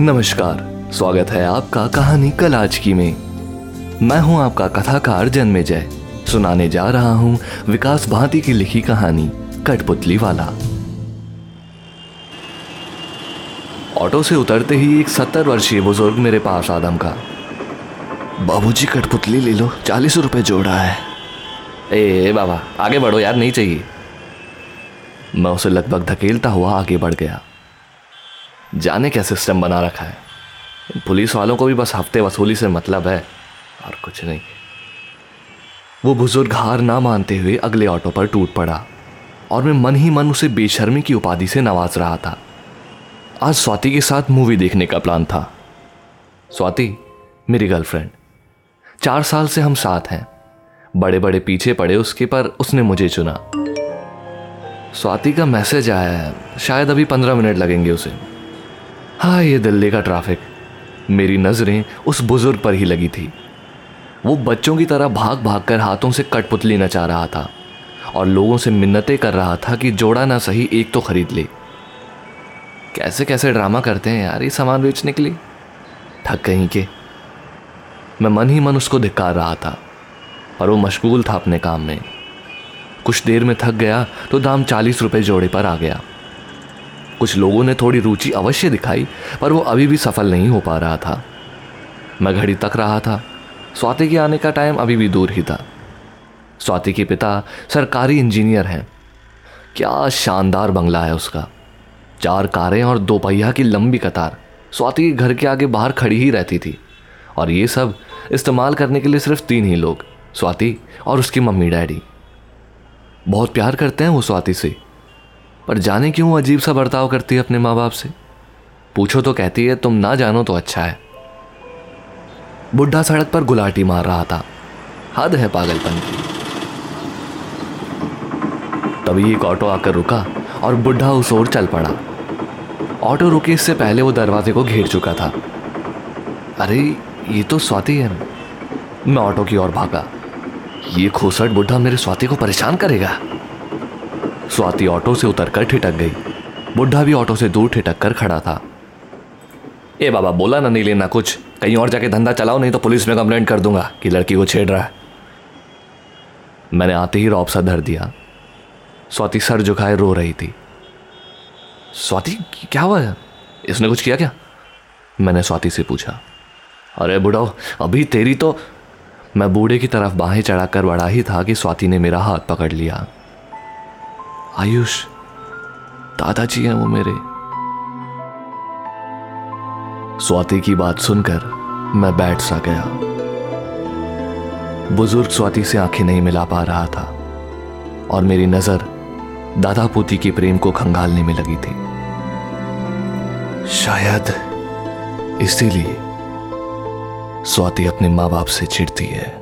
नमस्कार, स्वागत है आपका कहानी कलाज की में। मैं हूँ आपका कथाकार जन्मे जय सुनाने जा रहा हूँ विकास भांति की लिखी कहानी, कठपुतली वाला। ऑटो से उतरते ही एक सत्तर वर्षीय बुज़ुर्ग मेरे पास आदम का। बाबूजी, कठपुतली ले लो, चालीस रुपए जोड़ा है। ए, बाबा, आगे बढ़ो यार, नहीं चाहिए। मैं उसे लगभग धकेलता हुआ आगे बढ़ गया। जाने क्या सिस्टम बना रखा है। पुलिस वालों को भी बस हफ़्ते वसूली से मतलब है, और कुछ नहीं। वो बुज़ुर्ग हार ना मानते हुए अगले ऑटो पर टूट पड़ा, और मैं मन ही मन उसे बेशर्मी की उपाधि से नवाज़ रहा था। आज स्वाति के साथ मूवी देखने का प्लान था। स्वाति, मेरी गर्लफ्रेंड, चार साल से हम साथ हैं। बड़े बड़े पीछे पड़े उसके पर उसने मुझे चुना। स्वाति का मैसेज आया है, शायद अभी पंद्रह मिनट लगेंगे उसे। हाँ ये दिल्ली का ट्रैफ़िक। मेरी नज़रें उस बुज़ुर्ग पर ही लगी थी। वो बच्चों की तरह भाग भाग कर हाथों से कठपुतली नचा रहा था और लोगों से मिन्नतें कर रहा था कि जोड़ा ना सही, एक तो खरीद ले। कैसे कैसे ड्रामा करते हैं यार ये सामान बेचने के लिए? थक कहीं के। मैं मन ही मन उसको धिक्कार रहा था और वो मशगूल था अपने काम में। कुछ देर में थक गया तो दाम चालीस रुपए जोड़े पर आ गया। कुछ लोगों ने थोड़ी रुचि अवश्य दिखाई, पर वो अभी भी सफल नहीं हो पा रहा था। मैं घड़ी तक रहा था। स्वाति के आने का टाइम अभी भी दूर ही था। स्वाति के पिता सरकारी इंजीनियर हैं। क्या शानदार बंगला है उसका। चार कारें और दो पहिया की लंबी कतार। स्वाति के घर के आगे बाहर खड़ी ही रहती थी। और ये सब इस्तेमाल करने के लिए सिर्फ़ तीन ही लोग, स्वाति और उसकी मम्मी डैडी। बहुत प्यार करते हैं वो स्वाति से। पर जाने क्यों अजीब सा बर्ताव करती है अपने माँ बाप से? पूछो तो कहती है, तुम ना जानो तो अच्छा है। बुढ़ा सड़क पर गुलाटी मार रहा था। हद है पागलपन की। तभी एक ऑटो आकर रुका और बुढ़ा उस ओर चल पड़ा। ऑटो रुके इससे पहले वो दरवाजे को घेर चुका था। अरे, ये तो स्वाति है। मैं ऑटो की ओर भागा। ये खोसट बुढ़ा मेरे स्वाति को परेशान करेगा। स्वाति ऑटो से उतरकर ठिटक गई। बुढ़ा भी ऑटो से दूर ठिटक कर खड़ा था। ए बाबा, बोला ना नहीं लेना कुछ। कहीं और जाके धंधा चलाओ, नहीं तो पुलिस में कंप्लेंट कर दूँगा कि लड़की को छेड़ रहा है। मैंने आते ही रौब सा धर दिया। स्वाति सर झुकाए रो रही थी। स्वाति, क्या हुआ? है इसने कुछ किया क्या? मैंने स्वाति से पूछा। अरे बुढ़ाओ अभी तेरी तो मैं बूढ़े की तरफ़ बाहें चढ़ाकर बढ़ा ही था कि स्वाति ने मेरा हाथ पकड़ लिया। आयुष, दादाजी हैं वो मेरे। स्वाति की बात सुनकर मैं बैठ सा गया। बुज़ुर्ग स्वाति से आँखें नहीं मिला पा रहा था और मेरी नज़र दादा पोती के प्रेम को खंगालने में लगी थी। शायद इसीलिए स्वाति अपने माँ बाप से चिढ़ती है।